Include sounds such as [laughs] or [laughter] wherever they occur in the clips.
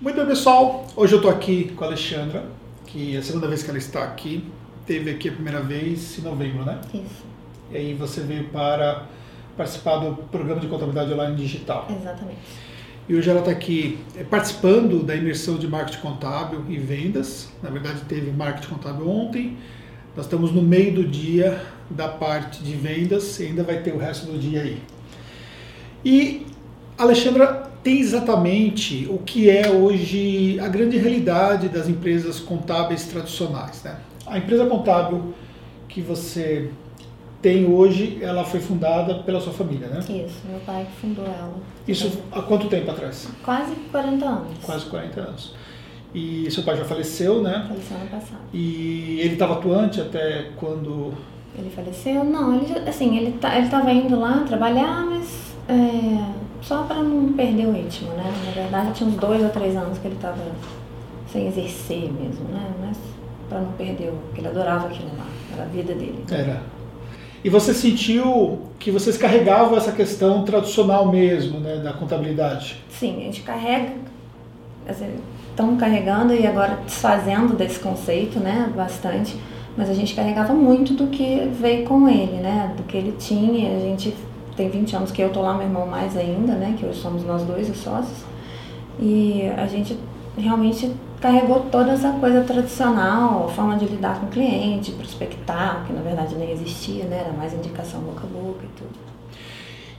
Muito bem, pessoal. Hoje eu estou aqui com a Alexandra, que é a segunda vez que ela está aqui. Teve aqui a primeira vez em novembro, né? Isso, E aí você veio para participar do programa de contabilidade online digital. exatamente. E hoje ela está aqui eh, participando da imersão de marketing contábil e vendas. Na verdade, teve marketing contábil ontem. Nós estamos no meio do dia da parte de vendas e ainda vai ter o resto do dia aí. E a Alexandra tem exatamente o que é hoje a grande realidade das empresas contábeis tradicionais. Né? A empresa contábil que você tem hoje, ela foi fundada pela sua família, né? Isso, meu pai fundou ela. Isso há quanto tempo atrás? Quase 40 anos. Quase 40 anos. E seu pai já faleceu, né? Faleceu ano passado. E ele estava atuante até quando. Ele faleceu? Não, ele assim, ele, tá, ele tava indo lá trabalhar, mas é, só para não perder o ritmo, né? Na verdade, tinha uns dois ou três anos que ele tava sem exercer mesmo, né? Mas para não perder o que ele adorava aquilo lá, era a vida dele. Era. E você sentiu que vocês carregavam essa questão tradicional mesmo, né? Da contabilidade. Sim, a gente carrega, estamos carregando e agora desfazendo desse conceito, né, bastante, mas a gente carregava muito do que veio com ele, né, do que ele tinha, a gente tem 20 anos que eu tô lá, meu irmão mais ainda, né, que hoje somos nós dois os sócios, e a gente realmente carregou toda essa coisa tradicional, a forma de lidar com o cliente, prospectar, que na verdade nem existia, né, era mais indicação boca a boca e tudo.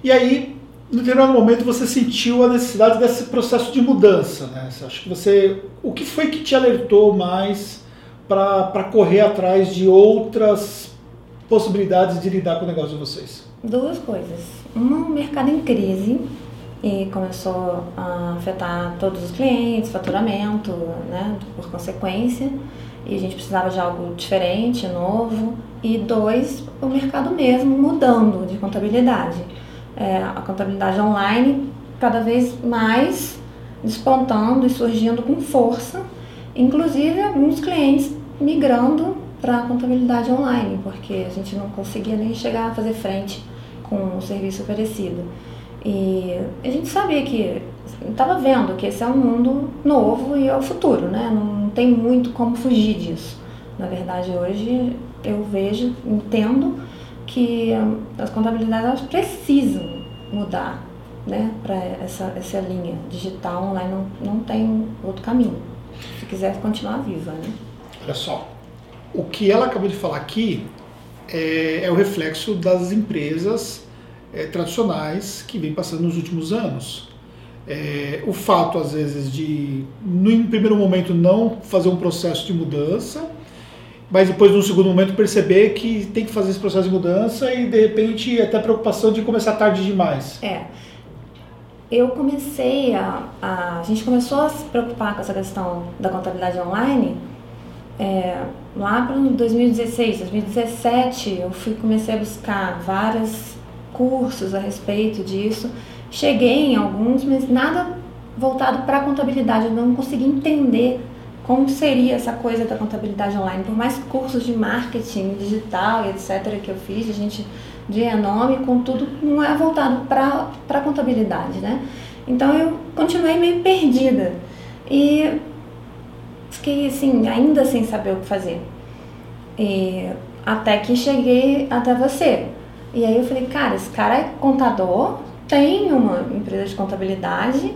E aí, no determinado momento, você sentiu a necessidade desse processo de mudança, né? Acho que você. O que foi que te alertou mais para correr atrás de outras possibilidades de lidar com o negócio de vocês? Duas coisas. Uma, o mercado em crise e começou a afetar todos os clientes, faturamento, né, por consequência, e a gente precisava de algo diferente, novo. E dois, o mercado mesmo mudando de contabilidade. É, a contabilidade online cada vez mais despontando e surgindo com força, inclusive alguns clientes migrando para a contabilidade online, porque a gente não conseguia nem chegar a fazer frente com o serviço oferecido. E a gente sabia que, estava vendo que esse é um mundo novo e é o futuro, né? Não tem muito como fugir disso. Na verdade, hoje eu vejo, entendo que as contabilidades elas precisam mudar, né? Para essa, essa linha digital online não, não tem outro caminho. Se quiser continuar viva, né? Olha só, o que ela acabou de falar aqui é, é o reflexo das empresas é, tradicionais que vem passando nos últimos anos. É, o fato, às vezes, de, no primeiro momento, não fazer um processo de mudança, mas depois, num segundo momento, perceber que tem que fazer esse processo de mudança e, de repente, até a preocupação de começar tarde demais. É. Eu comecei a, a. A gente começou a se preocupar com essa questão da contabilidade online é, lá para 2016, 2017. Eu fui, comecei a buscar vários cursos a respeito disso. Cheguei em alguns, mas nada voltado para a contabilidade. Eu não consegui entender como seria essa coisa da contabilidade online. Por mais cursos de marketing digital e etc. que eu fiz, a gente de renome, contudo, não é voltado para a contabilidade, né? Então eu continuei meio perdida e fiquei assim, ainda sem saber o que fazer. E até que cheguei até você. E aí eu falei, cara, esse cara é contador, tem uma empresa de contabilidade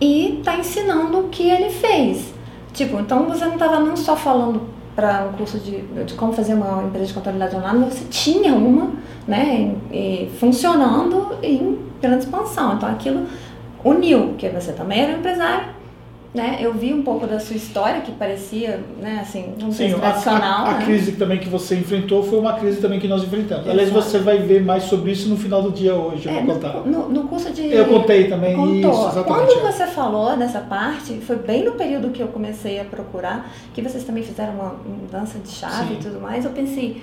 e tá ensinando o que ele fez. Tipo, então você não estava não só falando para um curso de, de como fazer uma empresa de contabilidade online, você tinha uma, né, e, funcionando em grande expansão. Então aquilo uniu, porque você também era um empresário, né? Eu vi um pouco da sua história que parecia, né, assim, não sei Sim, a, tradicional, a, a né? crise também que você enfrentou foi uma crise também que nós enfrentamos. Aliás, Exato. você vai ver mais sobre isso no final do dia hoje, eu É, vou contar. no, no, curso de. Eu contei também Contou. isso, exatamente. Quando é. você falou dessa parte, foi bem no período que eu comecei a procurar, que vocês também fizeram uma mudança de chave Sim. e tudo mais, eu pensei,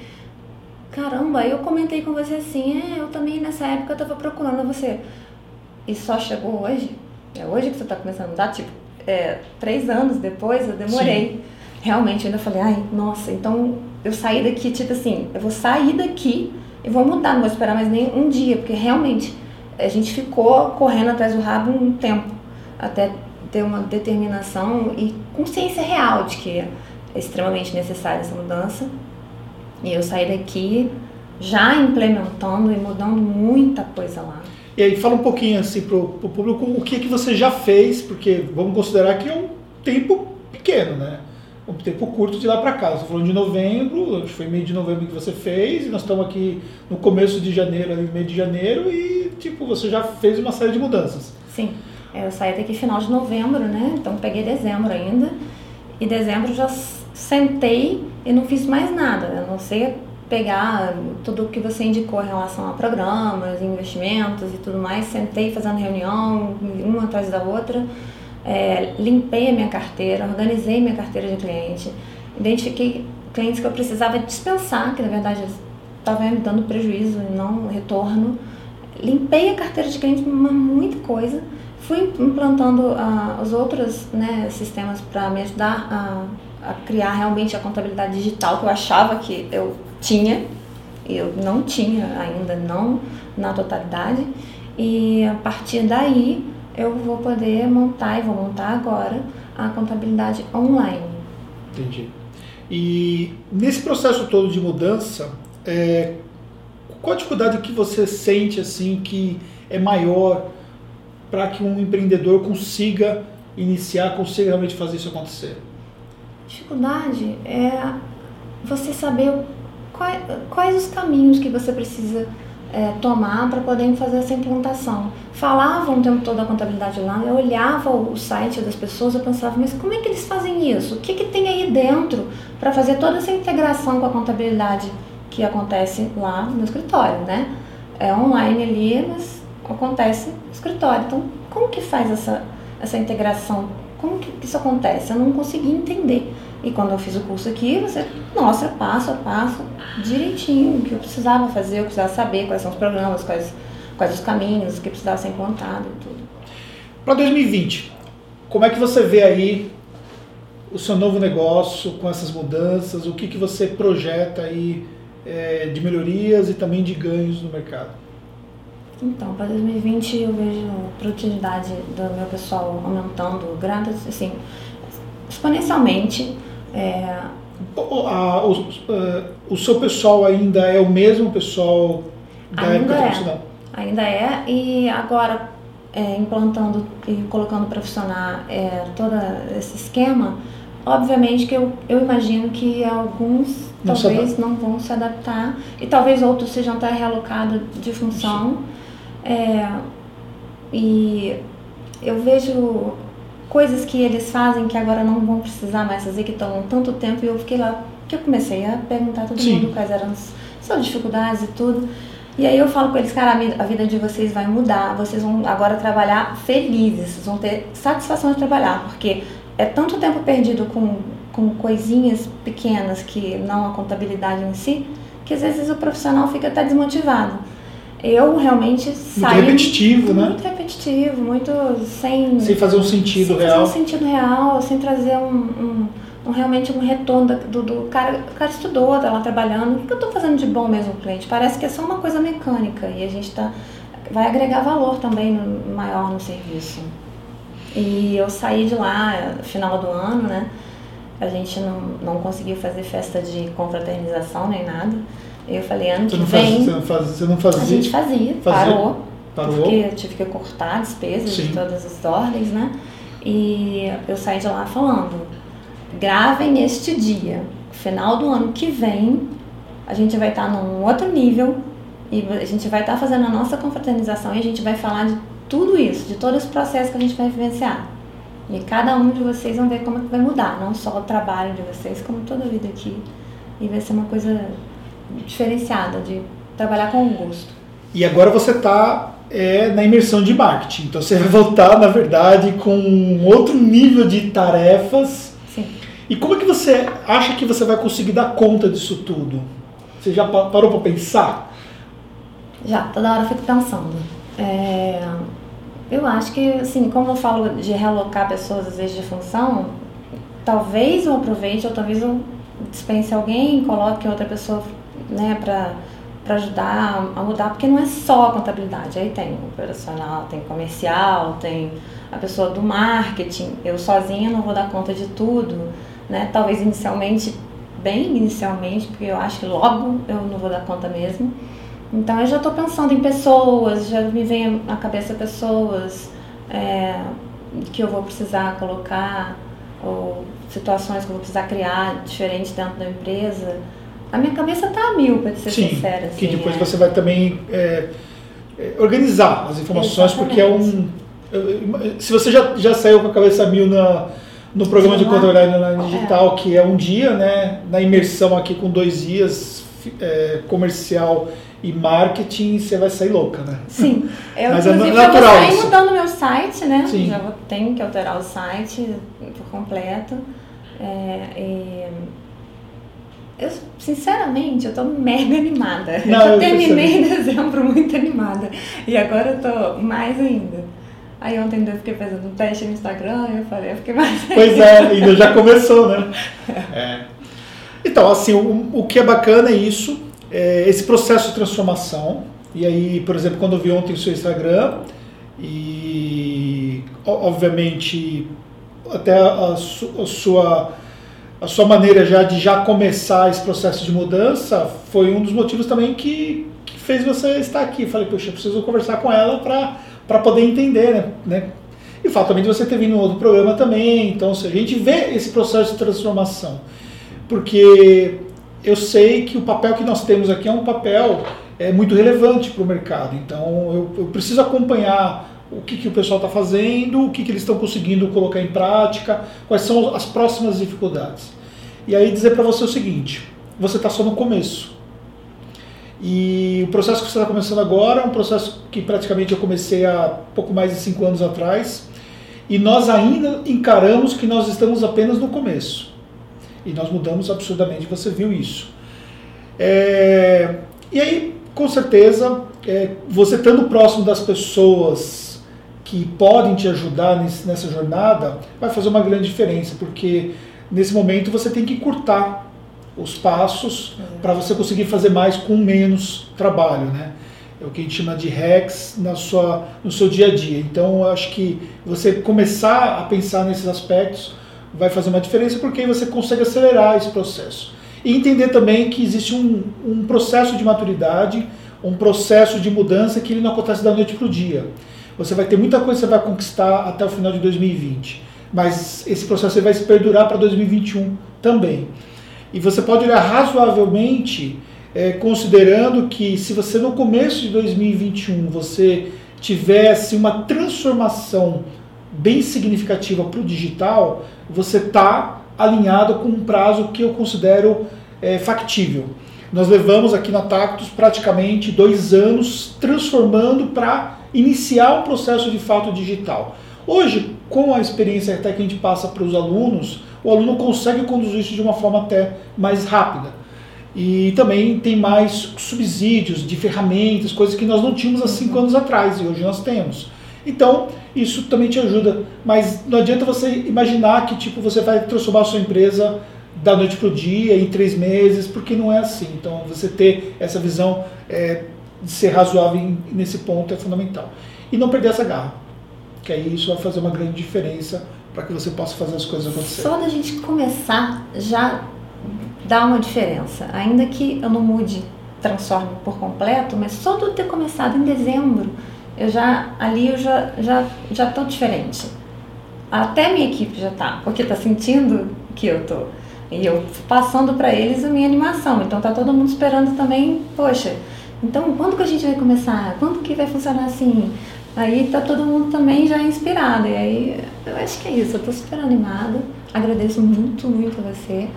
caramba, eu comentei com você assim, é, eu também nessa época eu tava procurando você. E só chegou hoje? É hoje que você tá começando a mudar? Tipo, é, três anos depois eu demorei. Realmente, eu ainda falei, ai, nossa, então eu saí daqui, tipo assim, eu vou sair daqui e vou mudar, não vou esperar mais nem um dia, porque realmente a gente ficou correndo atrás do rabo um tempo, até ter uma determinação e consciência real de que é extremamente necessária essa mudança. E eu saí daqui já implementando e mudando muita coisa lá. E aí fala um pouquinho assim pro, público o que que você já fez, porque vamos considerar que é um tempo pequeno, né? Um tempo curto de lá para cá. Você falou de novembro, acho que foi meio de novembro que você fez, e nós estamos aqui no começo de janeiro, ali, meio de janeiro, e tipo, você já fez uma série de mudanças. Sim. Eu saí daqui final de novembro, né? Então peguei dezembro ainda. E dezembro já sentei e não fiz mais nada, a não ser pegar tudo o que você indicou em relação a programas, investimentos e tudo mais, sentei fazendo reunião, uma atrás da outra, é, limpei a minha carteira, organizei minha carteira de cliente, identifiquei clientes que eu precisava dispensar, que na verdade estavam me dando prejuízo e não retorno, limpei a carteira de cliente, muita coisa, fui implantando uh, os outros né, sistemas para me ajudar a, a criar realmente a contabilidade digital que eu achava que eu tinha, eu não tinha ainda, não na totalidade. E a partir daí eu vou poder montar e vou montar agora a contabilidade online. Entendi. E nesse processo todo de mudança, é, qual a dificuldade que você sente assim que é maior para que um empreendedor consiga iniciar, consiga realmente fazer isso acontecer? Dificuldade é você saber quais, quais os caminhos que você precisa é, tomar para poder fazer essa implantação. Falavam o tempo todo da contabilidade lá, eu olhava o site das pessoas, eu pensava, mas como é que eles fazem isso? O que, que tem aí dentro para fazer toda essa integração com a contabilidade que acontece lá no escritório, né? É online ali, mas acontece no escritório. Então, como que faz essa, essa integração? Como que isso acontece? Eu não consegui entender. E quando eu fiz o curso aqui, você mostra passo a passo, direitinho, o que eu precisava fazer, eu precisava saber quais são os programas, quais, quais os caminhos, o que precisava ser implantado e tudo. Para 2020, como é que você vê aí o seu novo negócio com essas mudanças? O que, que você projeta aí é, de melhorias e também de ganhos no mercado? Então, para 2020 eu vejo a produtividade do meu pessoal aumentando, graças, assim, exponencialmente. É... O, a, o, uh, o, seu pessoal ainda é o mesmo pessoal da ainda época é. Ainda é, e agora é, implantando e colocando para funcionar é, todo esse esquema, obviamente que eu, eu imagino que alguns não talvez não vão se adaptar e talvez outros sejam até realocados de função. É, e eu vejo coisas que eles fazem que agora não vão precisar mais fazer, que estão tanto tempo, e eu fiquei lá, que eu comecei a perguntar a todo Sim. mundo quais eram as suas dificuldades e tudo. E aí eu falo com eles, cara, a vida de vocês vai mudar, vocês vão agora trabalhar felizes, vocês vão ter satisfação de trabalhar, porque é tanto tempo perdido com, com coisinhas pequenas que não a contabilidade em si, que às vezes o profissional fica até desmotivado eu realmente saí. Muito repetitivo, muito né? Muito repetitivo, muito sem. Sem fazer um sentido sem real. Sem fazer um sentido real, sem trazer um, um, um realmente um retorno do, do cara. O cara estudou, tá lá trabalhando. O que, que eu estou fazendo de bom mesmo, cliente? Parece que é só uma coisa mecânica e a gente tá, vai agregar valor também no, maior no serviço. E eu saí de lá no final do ano, né? A gente não, não conseguiu fazer festa de confraternização nem nada. Eu falei, ano você que vem. Faz, você, não faz, você não fazia? A gente fazia, fazia parou. Parou. Porque eu tive que cortar despesas Sim. de todas as ordens, né? E eu saí de lá falando: gravem este dia, final do ano que vem, a gente vai estar num outro nível e a gente vai estar fazendo a nossa confraternização e a gente vai falar de tudo isso, de todo esse processo que a gente vai vivenciar. E cada um de vocês vão ver como é que vai mudar, não só o trabalho de vocês, como toda a vida aqui. E vai ser uma coisa diferenciada, de trabalhar com gosto. E agora você está é, na imersão de marketing. Então você vai voltar, na verdade, com outro nível de tarefas. Sim. E como é que você acha que você vai conseguir dar conta disso tudo? Você já parou para pensar? Já, toda hora eu fico pensando. É, eu acho que, assim, como eu falo de realocar pessoas às vezes de função, talvez eu aproveite ou talvez eu dispense alguém, coloque outra pessoa né, para ajudar a mudar, porque não é só a contabilidade, aí tem operacional, tem comercial, tem a pessoa do marketing. Eu sozinha não vou dar conta de tudo, né? Talvez inicialmente, bem inicialmente, porque eu acho que logo eu não vou dar conta mesmo. Então eu já estou pensando em pessoas, já me vem à cabeça pessoas é, que eu vou precisar colocar, ou situações que eu vou precisar criar diferentes dentro da empresa. A minha cabeça está a mil, para ser Sim, sincera. que assim, depois é. você vai também é, é, organizar as informações, Exatamente. porque é um. Se você já, já saiu com a cabeça a mil na, no programa de Sim, lá. controle na digital, que é um dia, né? Na imersão aqui com dois dias, é, comercial e marketing, você vai sair louca, né? Sim, [laughs] eu Mas é natural já vou mudando meu site, né? Sim. Já vou, tenho que alterar o site por completo. É, e eu, sinceramente, eu tô mega animada. Não, eu terminei percebi. [laughs] dezembro muito animada. E agora eu tô mais ainda. Aí ontem eu fiquei fazendo um teste no Instagram e eu falei, eu fiquei mais Pois é, ainda já começou, né? [laughs] É. Então, assim, o, o que é bacana é isso, é esse processo de transformação. E aí, por exemplo, quando eu vi ontem o seu Instagram, e obviamente até a, su- a sua a sua maneira já de já começar esse processo de mudança foi um dos motivos também que, que fez você estar aqui. Falei, poxa, preciso conversar com ela para poder entender, né? né? E o fato também de você ter vindo em outro programa também. Então, se a gente vê esse processo de transformação, porque eu sei que o papel que nós temos aqui é um papel é, muito relevante para o mercado. Então, eu, eu preciso acompanhar o que, que o pessoal está fazendo, o que, que eles estão conseguindo colocar em prática, quais são as próximas dificuldades. E aí dizer para você o seguinte: você está só no começo. E o processo que você está começando agora é um processo que praticamente eu comecei há pouco mais de cinco anos atrás. E nós ainda encaramos que nós estamos apenas no começo. E nós mudamos absurdamente, você viu isso. É, e aí, com certeza, é, você estando próximo das pessoas que podem te ajudar nesse- nessa jornada, vai fazer uma grande diferença, porque nesse momento você tem que curtar os passos para você conseguir fazer mais com menos trabalho, né? É o que a gente chama de hacks na sua, no seu dia a dia. Então, eu acho que você começar a pensar nesses aspectos vai fazer uma diferença, porque aí você consegue acelerar esse processo. E entender também que existe um, um processo de maturidade, um processo de mudança que ele não acontece da noite para o dia. Você vai ter muita coisa que você vai conquistar até o final de 2020, mas esse processo vai se perdurar para 2021 também. E você pode olhar razoavelmente, eh, considerando que se você no começo de 2021 você tivesse uma transformação bem significativa para o digital, você está alinhado com um prazo que eu considero eh, factível. Nós levamos aqui na Tactus praticamente dois anos transformando para iniciar um processo de fato digital. Hoje, com a experiência até que a gente passa para os alunos, o aluno consegue conduzir isso de uma forma até mais rápida. E também tem mais subsídios de ferramentas, coisas que nós não tínhamos há cinco anos atrás e hoje nós temos. Então, isso também te ajuda, mas não adianta você imaginar que tipo você vai transformar a sua empresa da noite para o dia, em três meses, porque não é assim. Então, você ter essa visão é, de ser razoável nesse ponto é fundamental. E não perder essa garra, que aí isso vai fazer uma grande diferença para que você possa fazer as coisas acontecerem. Só da gente começar já dá uma diferença. Ainda que eu não mude, transforme por completo, mas só eu ter começado em dezembro, eu já ali eu já já já tô diferente. Até minha equipe já tá, porque tá sentindo que eu tô. E eu passando para eles a minha animação. Então tá todo mundo esperando também, poxa, então quando que a gente vai começar? Quando que vai funcionar assim? Aí tá todo mundo também já inspirado. E aí eu acho que é isso, eu tô super animada. Agradeço muito, muito a você.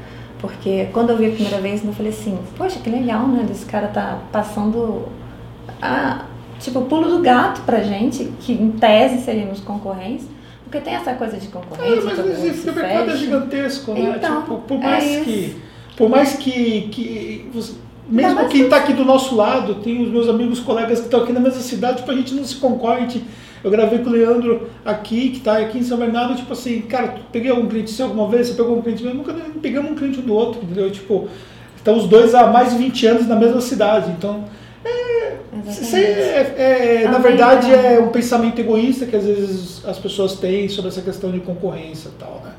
Porque quando eu vi a primeira vez, eu falei assim, poxa, que legal, né? Desse cara tá passando a, tipo, o pulo do gato pra gente, que em tese seríamos concorrentes. Porque tem essa coisa de É, concorrência. mas não mundo existe, o mercado é fecha. gigantesco, né? Então, Tipo, por é mais isso. que. Por mais que. que você- mesmo quem está aqui do nosso lado, tem os meus amigos, colegas que estão aqui na mesma cidade, tipo, a gente não se concorre. eu gravei com o Leandro aqui, que está aqui em São Bernardo, tipo assim, cara, tu peguei algum cliente seu alguma vez? Você pegou um cliente meu? Nunca pegamos um cliente um do outro, entendeu? Tipo, estão os dois há mais de 20 anos na mesma cidade, então. É, é, é, é na verdade, é um pensamento egoísta que às vezes as pessoas têm sobre essa questão de concorrência e tal, né?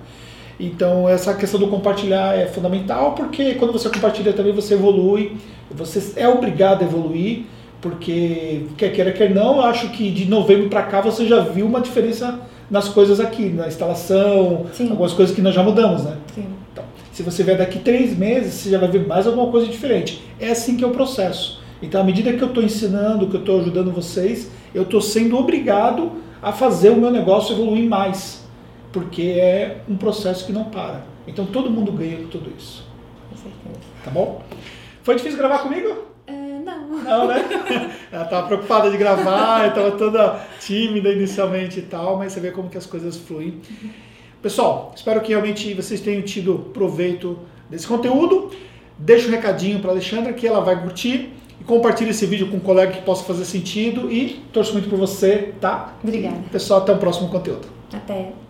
Então, essa questão do compartilhar é fundamental, porque quando você compartilha também você evolui, você é obrigado a evoluir, porque quer queira, quer não, eu acho que de novembro para cá você já viu uma diferença nas coisas aqui, na instalação, Sim. algumas coisas que nós já mudamos, né? Sim. Então, se você vier daqui três meses, você já vai ver mais alguma coisa diferente. É assim que é o processo. Então, à medida que eu estou ensinando, que eu estou ajudando vocês, eu estou sendo obrigado a fazer o meu negócio evoluir mais porque é um processo que não para. Então todo mundo ganha com tudo isso. Com certeza. Tá bom? Foi difícil gravar comigo? Uh, não. Não, né? [laughs] Ela estava preocupada de gravar, estava toda tímida inicialmente e tal, mas você vê como que as coisas fluem. Pessoal, espero que realmente vocês tenham tido proveito desse conteúdo. Deixa um recadinho para a Alexandra que ela vai curtir e compartilhe esse vídeo com um colega que possa fazer sentido e torço muito por você, tá? Obrigada. Pessoal, até o próximo conteúdo. Até.